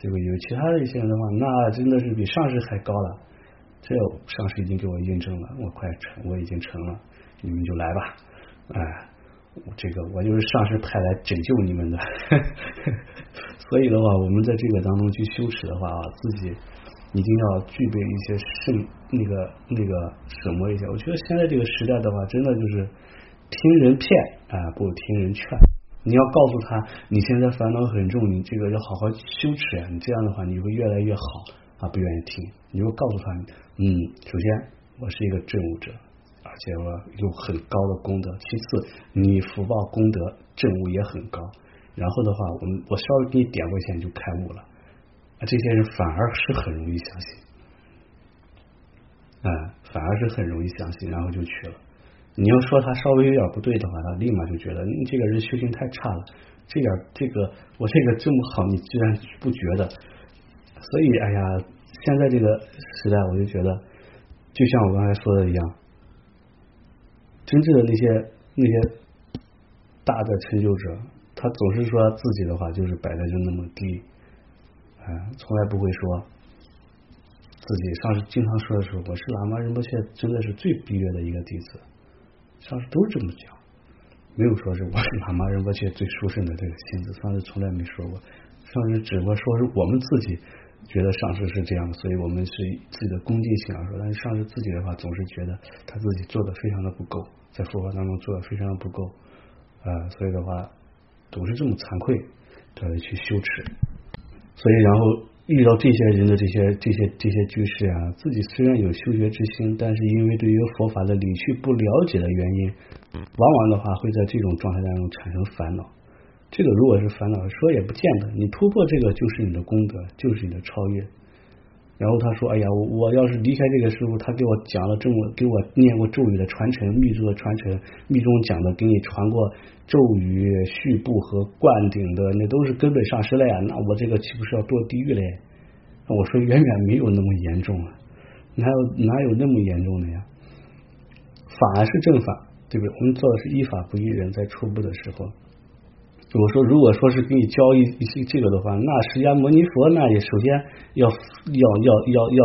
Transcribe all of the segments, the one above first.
结果有其他的一些人的话，那真的是比上师还高了。这上师已经给我印证了，我快成，我已经成了，你们就来吧，哎。这个我就是上师派来拯救你们的，所以的话，我们在这个当中去修持的话啊，自己一定要具备一些圣那个那个什么一些。我觉得现在这个时代的话，真的就是听人骗啊，不听人劝。你要告诉他，你现在烦恼很重，你这个要好好修持呀。你这样的话，你会越来越好啊。不愿意听，你会告诉他，嗯，首先我是一个证悟者。而且我有很高的功德，其次你福报功德证悟也很高，然后的话，我们我稍微给你点过线就开悟了，啊，这些人反而是很容易相信，啊，反而是很容易相信，然后就去了。你要说他稍微有点不对的话，他立马就觉得你这个人修行太差了，这点这个我这个这么好，你居然不觉得？所以，哎呀，现在这个时代，我就觉得，就像我刚才说的一样。真正的那些那些大的成就者，他总是说自己的话就是摆的就那么低，啊，从来不会说自己。上次经常说的时候，我是喇嘛仁波切，真的是最卑劣的一个弟子。上次都是这么讲，没有说是我是喇嘛仁波切最殊胜的这个心子。上次从来没说过，上次只不过说是我们自己觉得上次是这样的，所以我们是自己的恭敬心而说。但是上次自己的话，总是觉得他自己做的非常的不够。在佛法当中做的非常的不够啊，所以的话总是这么惭愧，都要去羞耻。所以然后遇到这些人的这些这些这些居士啊，自己虽然有修学之心，但是因为对于佛法的理趣不了解的原因，往往的话会在这种状态当中产生烦恼。这个如果是烦恼，说也不见得。你突破这个就是你的功德，就是你的超越。然后他说：“哎呀，我我要是离开这个师傅，他给我讲了这么，给我念过咒语的传承，密宗的传承，密宗讲的给你传过咒语、续部和灌顶的，那都是根本上师了呀。那我这个岂不是要堕地狱嘞？”我说：“远远没有那么严重啊，哪有哪有那么严重的呀？法是正法，对不对？我们做的是依法不依人，在初步的时候。”我说，如果说是给你教一一些这个的话，那释迦牟尼佛那也首先要要要要要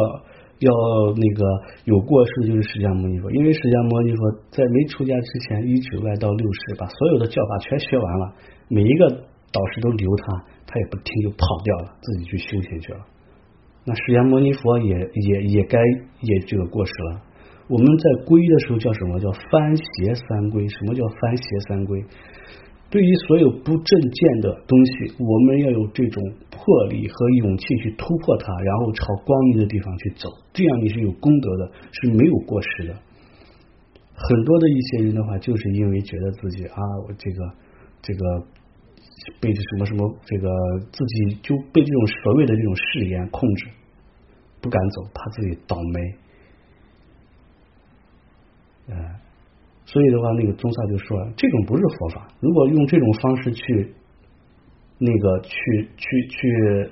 要那个有过失，就是释迦牟尼佛，因为释迦牟尼佛在没出家之前，一直外道六世，把所有的教法全学完了，每一个导师都留他，他也不听就跑掉了，自己去修行去了。那释迦牟尼佛也也也该也这个过失了。我们在皈的时候叫什么叫翻邪三归？什么叫翻邪三归？对于所有不正见的东西，我们要有这种魄力和勇气去突破它，然后朝光明的地方去走，这样你是有功德的，是没有过失的。很多的一些人的话，就是因为觉得自己啊，我这个这个被什么什么这个自己就被这种所谓的这种誓言控制，不敢走，怕自己倒霉，哎。所以的话，那个宗萨就说，这种不是佛法。如果用这种方式去那个去去去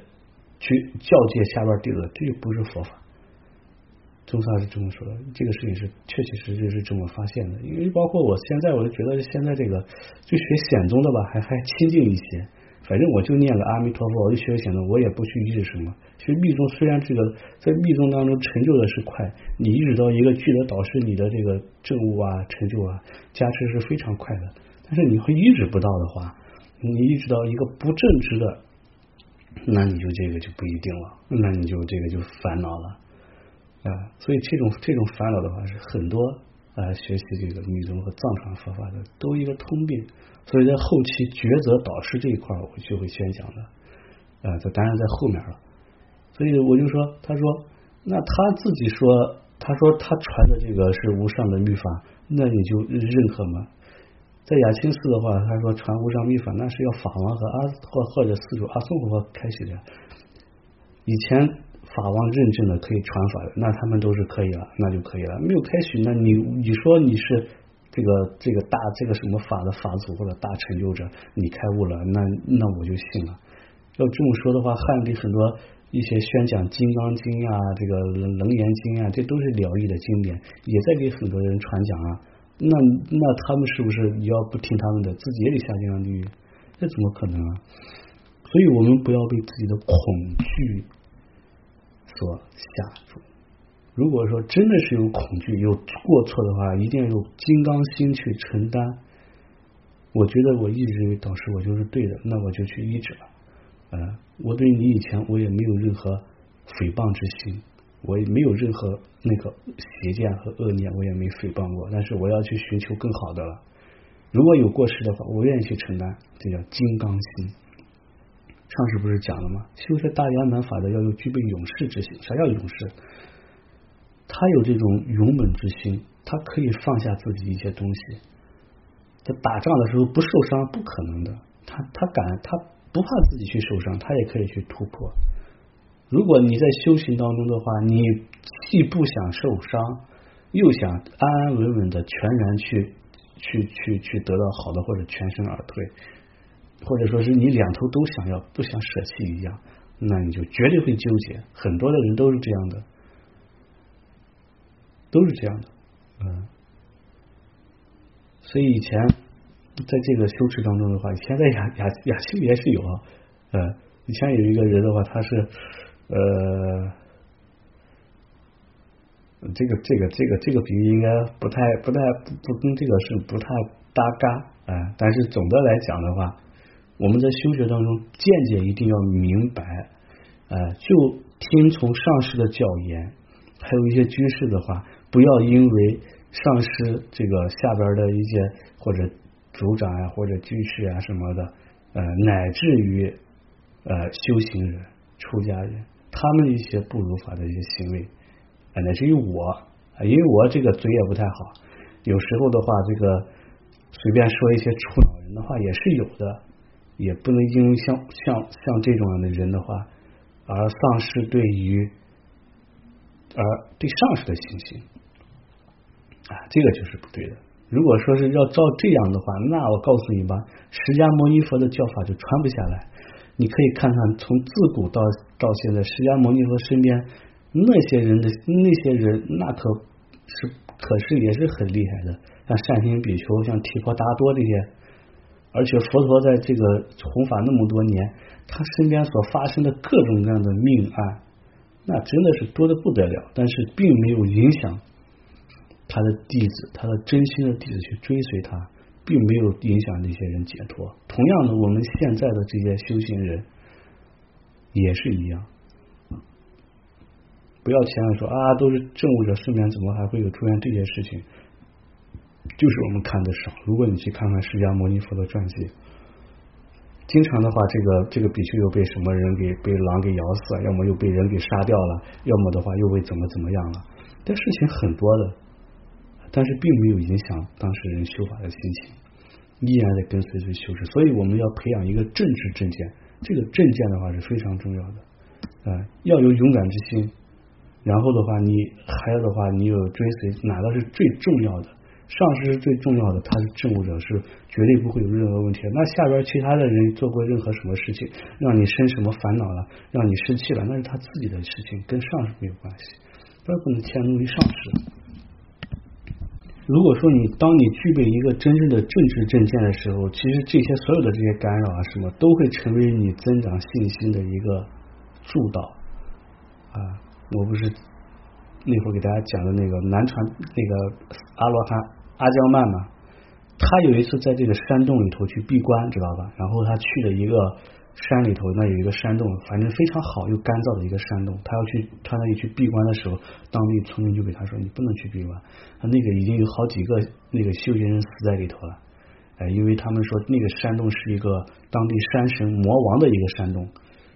去教诫下边弟子，这就不是佛法。宗萨是这么说的，这个事情是确确实实是这么发现的。因为包括我现在，我就觉得现在这个就学显宗的吧，还还亲近一些。反正我就念个阿弥陀佛，我就学显宗，我也不去依止什么。其实密宗虽然这个在密宗当中成就的是快，你依止到一个具德导师，你的这个证悟啊、成就啊、加持是非常快的。但是你会依止不到的话，你依止到一个不正直的，那你就这个就不一定了，那你就这个就烦恼了啊。所以这种这种烦恼的话，是很多啊学习这个密宗和藏传佛法的都一个通病。所以在后期抉择导师这一块，我就会先讲的啊，这当然在后面了。所以我就说，他说，那他自己说，他说他传的这个是无上的秘法，那你就认可吗？在雅清寺的话，他说传无上秘法，那是要法王和阿或或者四主阿宋佛开启的。以前法王认证的可以传法，那他们都是可以了，那就可以了。没有开许，那你你说你是这个这个大这个什么法的法祖或者大成就者，你开悟了，那那我就信了。要这么说的话，汉地很多。一些宣讲《金刚经》啊，这个《楞严经》啊，这都是疗愈的经典，也在给很多人传讲啊。那那他们是不是你要不听他们的，自己也得下金刚地狱？这怎么可能啊？所以我们不要被自己的恐惧所吓住。如果说真的是有恐惧、有过错的话，一定要有金刚心去承担。我觉得我一直认为导师我就是对的，那我就去医治了。呃，我对你以前我也没有任何诽谤之心，我也没有任何那个邪见和恶念，我也没诽谤过。但是我要去寻求更好的了。如果有过失的话，我愿意去承担，这叫金刚心。上次不是讲了吗？修学大圆满法的要有具备勇士之心。啥叫勇士？他有这种勇猛之心，他可以放下自己一些东西。在打仗的时候不受伤不可能的，他他敢，他不怕自己去受伤，他也可以去突破。如果你在修行当中的话，你既不想受伤，又想安安稳稳的全然去去去去得到好的或者全身而退，或者说是你两头都想要，不想舍弃一样，那你就绝对会纠结。很多的人都是这样的。都是这样的，嗯，所以以前在这个修持当中的话，以前在雅雅雅修也是有啊，呃，以前有一个人的话，他是呃，这个这个这个这个比喻应该不太不太不不跟这个是不太搭嘎啊，但是总的来讲的话，我们在修学当中见解一定要明白，呃，就听从上师的教言，还有一些居士的话。不要因为上师这个下边的一些或者组长啊或者居士啊什么的，呃，乃至于呃修行人、出家人，他们一些不如法的一些行为，乃至于我，因为我这个嘴也不太好，有时候的话，这个随便说一些触恼人的话也是有的，也不能因为像像像这种样的人的话而丧失对于而对上师的信心。啊，这个就是不对的。如果说是要照这样的话，那我告诉你吧，释迦牟尼佛的教法就传不下来。你可以看看，从自古到到现在，释迦牟尼佛身边那些人的那些人，那可是可是也是很厉害的，像善心比丘，像提婆达多这些。而且佛陀在这个弘法那么多年，他身边所发生的各种各样的命案，那真的是多的不得了，但是并没有影响。他的弟子，他的真心的弟子去追随他，并没有影响那些人解脱。同样的，我们现在的这些修行人也是一样。不要前面说啊，都是证悟者，世面怎么还会有出现这些事情？就是我们看的少。如果你去看看释迦牟尼佛的传记，经常的话，这个这个比丘又被什么人给被狼给咬死了，要么又被人给杀掉了，要么的话又被怎么怎么样了？这事情很多的。但是并没有影响当事人修法的心情，依然在跟随着修持。所以我们要培养一个正直正见，这个正见的话是非常重要的啊，要有勇敢之心。然后的话，你还有的话，你有追随，哪个是最重要的？上师是最重要的，他是证悟者，是绝对不会有任何问题。那下边其他的人做过任何什么事情，让你生什么烦恼了，让你生气了，那是他自己的事情，跟上师没有关系，不能迁怒于上师。如果说你当你具备一个真正的政治正见的时候，其实这些所有的这些干扰啊什么，都会成为你增长信心的一个助导啊。我不是那会儿给大家讲的那个南传那个阿罗汉阿姜曼嘛，他有一次在这个山洞里头去闭关，知道吧？然后他去了一个。山里头那有一个山洞，反正非常好又干燥的一个山洞。他要去他那里去闭关的时候，当地村民就给他说：“你不能去闭关，他那个已经有好几个那个修行人死在里头了。”哎，因为他们说那个山洞是一个当地山神魔王的一个山洞，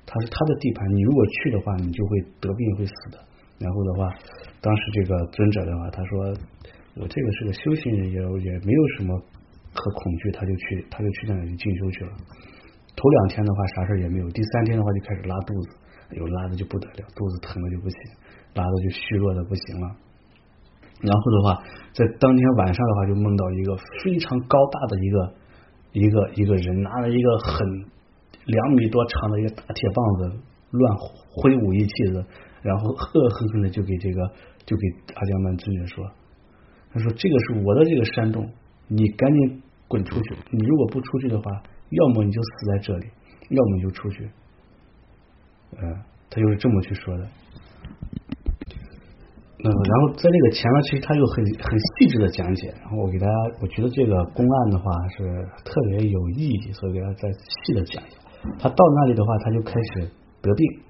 他是他的地盘，你如果去的话，你就会得病会死的。然后的话，当时这个尊者的话，他说：“我这个是个修行人，也也没有什么可恐惧。”他就去他就去那里进修去了。头两天的话啥事也没有，第三天的话就开始拉肚子，哎呦拉的就不得了，肚子疼的就不行，拉的就虚弱的不行了。然后的话，在当天晚上的话就梦到一个非常高大的一个一个一个人，拿了一个很两米多长的一个大铁棒子，乱挥舞一气子，然后恶狠狠的就给这个就给阿江曼尊者说，他说这个是我的这个山洞，你赶紧滚出去，你如果不出去的话。要么你就死在这里，要么你就出去。呃，他就是这么去说的。嗯，然后在这个前面，其实他又很很细致的讲解。然后我给大家，我觉得这个公案的话是特别有意义，所以给大家再细的讲一下。他到那里的话，他就开始得病，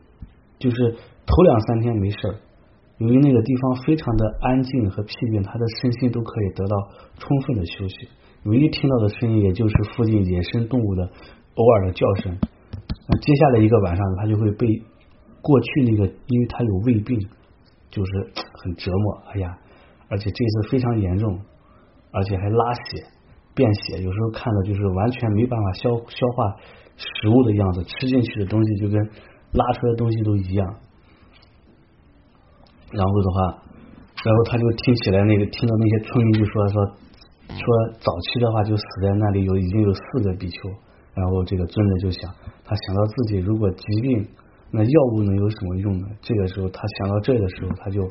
就是头两三天没事儿，由于那个地方非常的安静和僻静，他的身心都可以得到充分的休息。唯一听到的声音，也就是附近野生动物的偶尔的叫声。接下来一个晚上，他就会被过去那个，因为他有胃病。就是很折磨，哎呀，而且这次非常严重，而且还拉血、便血，有时候看着就是完全没办法消消化食物的样子，吃进去的东西就跟拉出来的东西都一样。然后的话，然后他就听起来那个听到那些村民就说说说早期的话就死在那里有已经有四个比丘，然后这个尊者就想，他想到自己如果疾病。那药物能有什么用呢？这个时候他想到这的时候，他就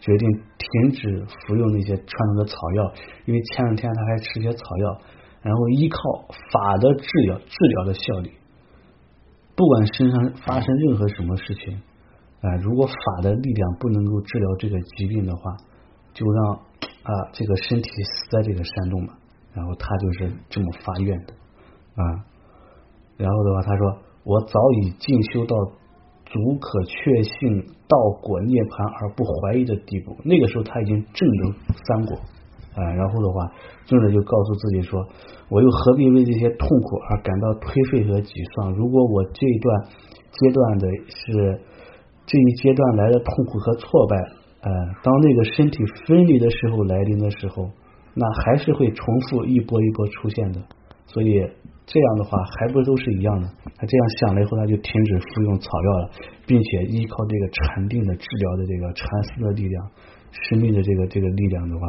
决定停止服用那些传统的草药，因为前两天他还吃些草药，然后依靠法的治疗治疗的效力，不管身上发生任何什么事情，啊，如果法的力量不能够治疗这个疾病的话，就让啊这个身体死在这个山洞吧。然后他就是这么发愿的啊，然后的话他说我早已进修到。足可确信道果涅盘而不怀疑的地步，那个时候他已经证得三果啊。然后的话，尊者就告诉自己说：“我又何必为这些痛苦而感到颓废和沮丧？如果我这一段阶段的是这一阶段来的痛苦和挫败，呃，当那个身体分离的时候来临的时候，那还是会重复一波一波出现的。所以。”这样的话还不都是一样的？他这样想了以后，他就停止服用草药了，并且依靠这个禅定的治疗的这个禅思的力量、生命的这个这个力量的话，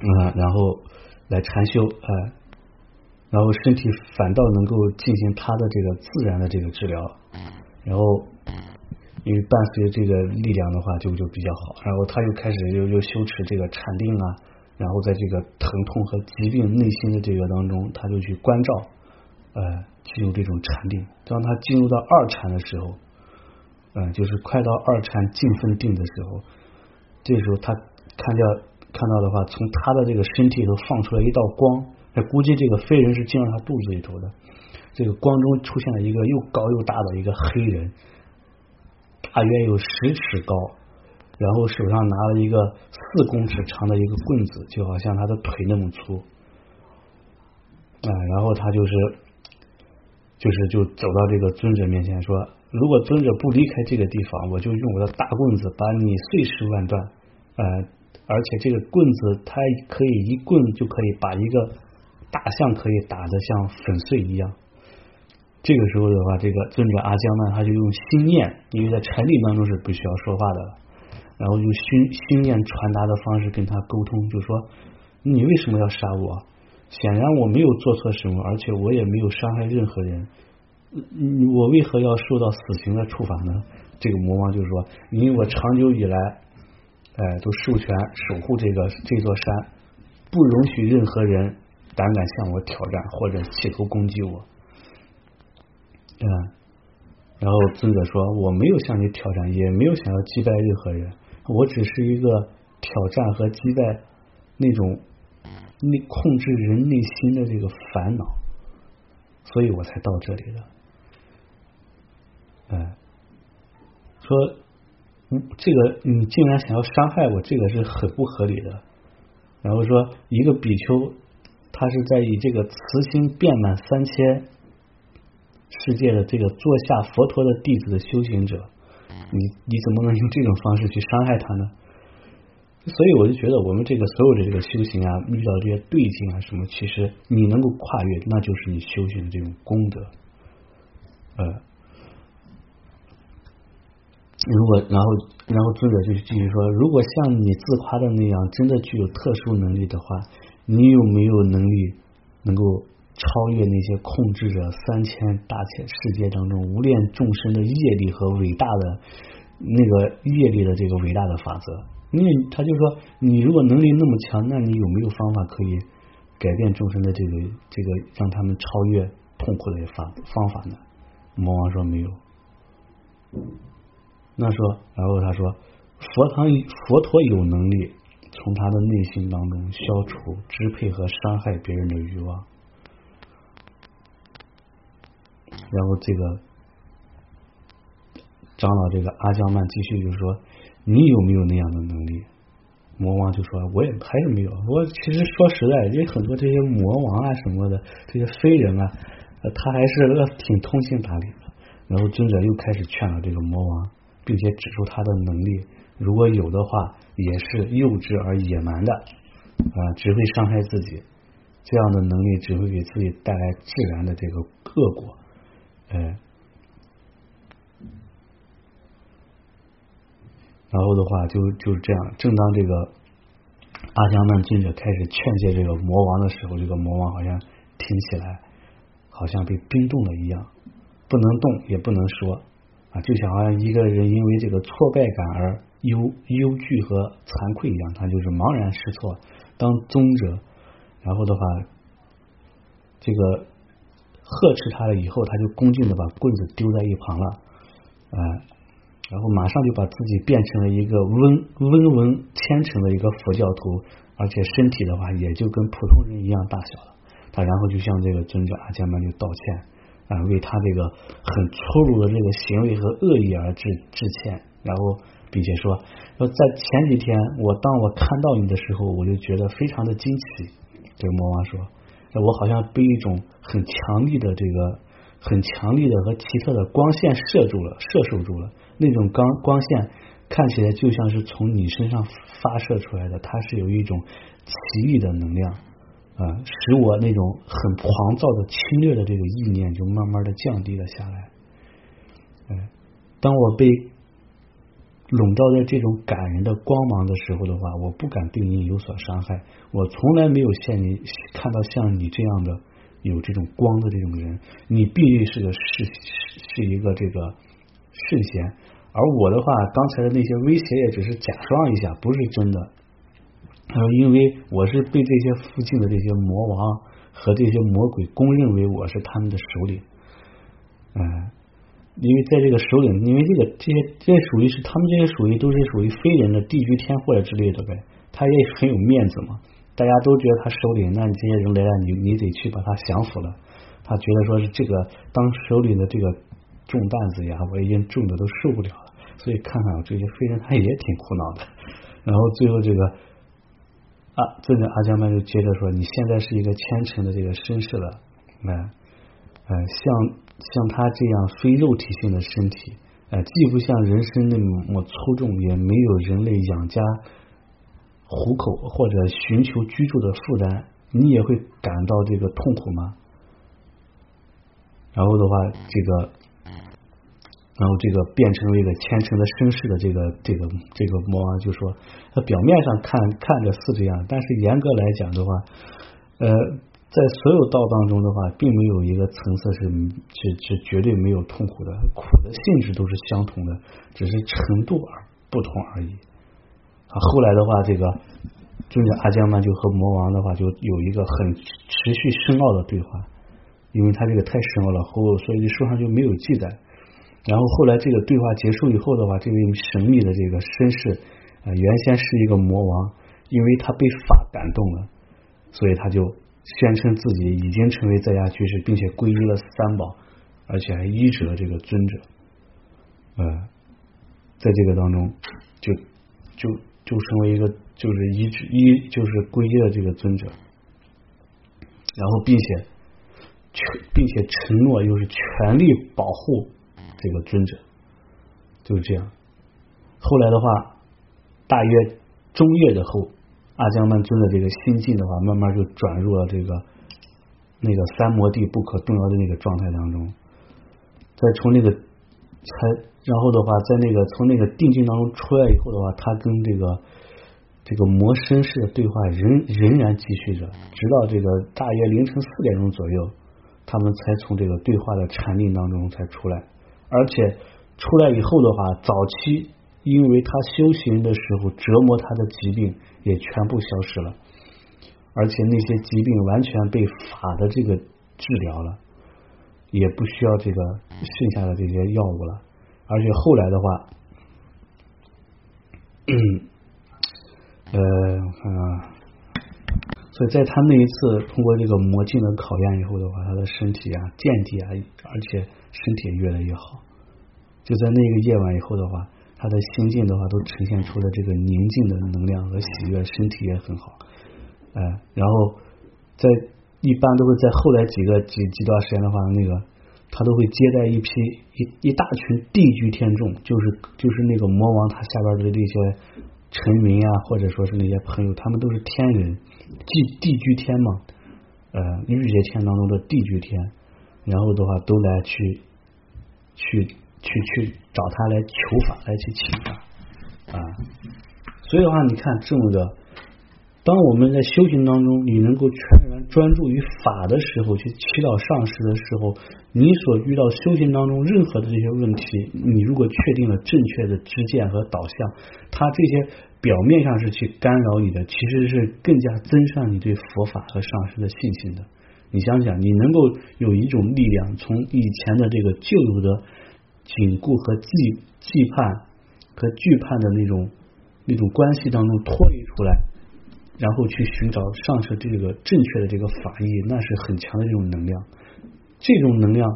嗯，然后来禅修，哎，然后身体反倒能够进行他的这个自然的这个治疗，然后因为伴随这个力量的话就就比较好，然后他又开始又又修持这个禅定啊。然后在这个疼痛和疾病内心的这个当中，他就去关照，呃，进入这种禅定。当他进入到二禅的时候，嗯，就是快到二禅静分定的时候，这时候他看到看到的话，从他的这个身体里头放出来一道光，那估计这个飞人是进入他肚子里头的。这个光中出现了一个又高又大的一个黑人，大约有十尺高。然后手上拿了一个四公尺长的一个棍子，就好像他的腿那么粗，啊，然后他就是就是就走到这个尊者面前说：“如果尊者不离开这个地方，我就用我的大棍子把你碎尸万段。”呃，而且这个棍子它可以一棍就可以把一个大象可以打得像粉碎一样。这个时候的话，这个尊者阿江呢，他就用心念，因为在禅定当中是不需要说话的。然后用心心念传达的方式跟他沟通，就说你为什么要杀我？显然我没有做错什么，而且我也没有伤害任何人，我为何要受到死刑的处罚呢？这个魔王就说，因为我长久以来，哎，都授权守护这个这座山，不容许任何人胆敢向我挑战或者企图攻击我。嗯，然后尊者说，我没有向你挑战，也没有想要击败任何人。我只是一个挑战和击败那种内控制人内心的这个烦恼，所以我才到这里的。哎，说，嗯，这个你竟然想要伤害我，这个是很不合理的。然后说，一个比丘，他是在以这个慈心遍满三千世界的这个座下佛陀的弟子的修行者。你你怎么能用这种方式去伤害他呢？所以我就觉得我们这个所有的这个修行啊，遇到这些对境啊什么，其实你能够跨越，那就是你修行的这种功德。呃，如果然后然后尊者就继续说，如果像你自夸的那样，真的具有特殊能力的话，你有没有能力能够？超越那些控制着三千大千世界当中无量众生的业力和伟大的那个业力的这个伟大的法则，因为他就说，你如果能力那么强，那你有没有方法可以改变众生的这个这个让他们超越痛苦的法方法呢？魔王说没有。那说，然后他说，佛堂佛陀有能力从他的内心当中消除支配和伤害别人的欲望。然后这个长老这个阿姜曼继续就说：“你有没有那样的能力？”魔王就说：“我也还是没有。我其实说实在，因为很多这些魔王啊什么的，这些非人啊，他还是挺通情达理的。”然后尊者又开始劝了这个魔王，并且指出他的能力，如果有的话，也是幼稚而野蛮的啊，只会伤害自己。这样的能力只会给自己带来自然的这个恶果。哎，然后的话就就是这样。正当这个阿香曼尊者开始劝诫这个魔王的时候，这个魔王好像听起来好像被冰冻了一样，不能动也不能说啊，就像好像一个人因为这个挫败感而忧忧惧和惭愧一样，他就是茫然失措。当宗者，然后的话，这个。呵斥他了以后，他就恭敬的把棍子丢在一旁了，啊，然后马上就把自己变成了一个温温文虔诚的一个佛教徒，而且身体的话也就跟普通人一样大小了。他然后就向这个尊者阿伽曼就道歉，啊，为他这个很粗鲁的这个行为和恶意而致致歉，然后并且说说在前几天我当我看到你的时候，我就觉得非常的惊奇。这个魔王说。我好像被一种很强力的这个很强力的和奇特的光线射住了，射受住了。那种光光线看起来就像是从你身上发射出来的，它是有一种奇异的能量啊，使我那种很狂躁的侵略的这个意念就慢慢的降低了下来。哎，当我被。笼罩在这种感人的光芒的时候的话，我不敢对你有所伤害。我从来没有见你看到像你这样的有这种光的这种人。你必须是个是是一个这个圣贤，而我的话，刚才的那些威胁也只是假装一下，不是真的。他说，因为我是被这些附近的这些魔王和这些魔鬼公认为我是他们的首领，嗯。因为在这个首领，因为这个这些这些属于是他们这些属于都是属于非人的地居天或者之类的呗，他也很有面子嘛。大家都觉得他首领，那你这些人来了，你你得去把他降服了。他觉得说是这个当首领的这个重担子呀，我已经重的都受不了了。所以看看这些非人，他也挺苦恼的。然后最后这个啊，这个阿姜曼就接着说：“你现在是一个虔诚的这个绅士了，嗯，像。”像他这样非肉体性的身体，呃，既不像人身那么粗重，也没有人类养家糊口或者寻求居住的负担，你也会感到这个痛苦吗？然后的话，这个，然后这个变成了一个虔诚的绅士的这个这个这个魔王就说，他表面上看看着是这样，但是严格来讲的话，呃。在所有道当中的话，并没有一个层次是是是绝对没有痛苦的，苦的性质都是相同的，只是程度而不同而已。啊，后来的话，这个尊者阿姜曼就和魔王的话就有一个很持续深奥的对话，因为他这个太深奥了，后所以书上就没有记载。然后后来这个对话结束以后的话，这位神秘的这个绅士啊，原先是一个魔王，因为他被法感动了，所以他就。宣称自己已经成为在家居士，并且皈依了三宝，而且还依止了这个尊者。呃，在这个当中，就就就成为一个就是依止依就是皈依了这个尊者，然后并且全并且承诺又是全力保护这个尊者，就是这样。后来的话，大约中月的后。阿姜曼尊的这个心境的话，慢慢就转入了这个那个三摩地不可动摇的那个状态当中。再从那个才，然后的话，在那个从那个定境当中出来以后的话，他跟这个这个魔绅士的对话仍仍然继续着，直到这个大约凌晨四点钟左右，他们才从这个对话的禅定当中才出来。而且出来以后的话，早期。因为他修行的时候折磨他的疾病也全部消失了，而且那些疾病完全被法的这个治疗了，也不需要这个剩下的这些药物了。而且后来的话，呃，我看啊，所以在他那一次通过这个魔镜的考验以后的话，他的身体啊、健体啊，而且身体越来越好。就在那个夜晚以后的话，他的心境的话都呈现出了这个宁静的能量和喜悦，身体也很好。哎，然后在一般都会在后来几个几几段时间的话，那个他都会接待一批一一大群地居天众，就是就是那个魔王他下边的那些臣民啊，或者说是那些朋友，他们都是天人，地地居天嘛，呃，日界天当中的地居天，然后的话都来去去。去去找他来求法，来去请法啊！所以的话，你看这么个，当我们在修行当中，你能够全然专注于法的时候，去祈祷上师的时候，你所遇到修行当中任何的这些问题，你如果确定了正确的知见和导向，它这些表面上是去干扰你的，其实是更加增上你对佛法和上师的信心的。你想想，你能够有一种力量，从以前的这个旧有的。紧固和忌忌盼和惧怕的那种那种关系当中脱离出来，然后去寻找上车这个正确的这个法义，那是很强的这种能量。这种能量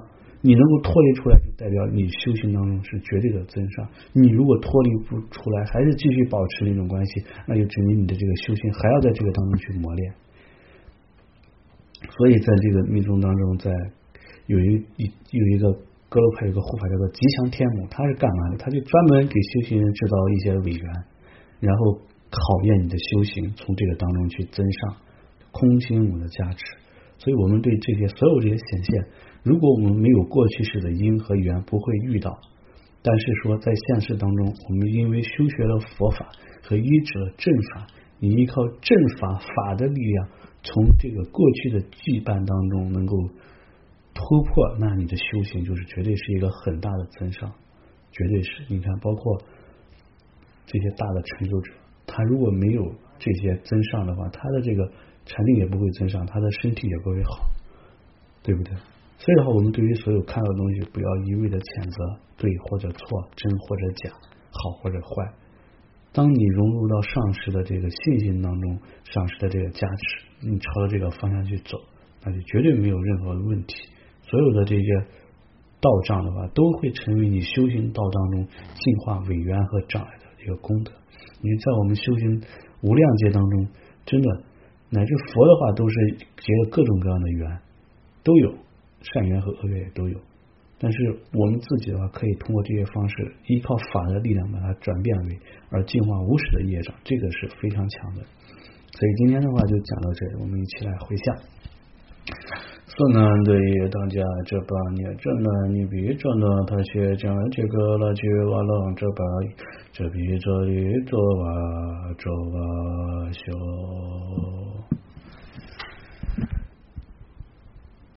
你能够脱离出来，就代表你修行当中是绝对的增上。你如果脱离不出来，还是继续保持那种关系，那就证明你的这个修行还要在这个当中去磨练。所以在这个密宗当中，在有一一有一个。格罗派有个护法叫做吉祥天母，他是干嘛的？他就专门给修行人制造一些违缘，然后考验你的修行，从这个当中去增上空心母的加持。所以我们对这些所有这些显现，如果我们没有过去式的因和缘，不会遇到。但是说在现实当中，我们因为修学了佛法和依止了正法，你依靠正法法的力量，从这个过去的羁绊当中能够。突破，那你的修行就是绝对是一个很大的增上，绝对是。你看，包括这些大的成就者，他如果没有这些增上的话，他的这个禅定也不会增上，他的身体也不会好，对不对？所以的话，我们对于所有看到的东西，不要一味的谴责对或者错，真或者假，好或者坏。当你融入到上师的这个信心当中，上师的这个加持，你朝着这个方向去走，那就绝对没有任何问题。所有的这些道障的话，都会成为你修行道当中净化违缘和障碍的一个功德。你在我们修行无量劫当中，真的乃至佛的话，都是结了各种各样的缘，都有善缘和恶缘也都有。但是我们自己的话，可以通过这些方式，依靠法的力量，把它转变为而净化无始的业障，这个是非常强的。所以今天的话就讲到这里，我们一起来回向。苏南对大家这八年，这南你比这那他学讲这个了就完了，这把这比这里做瓦做瓦修。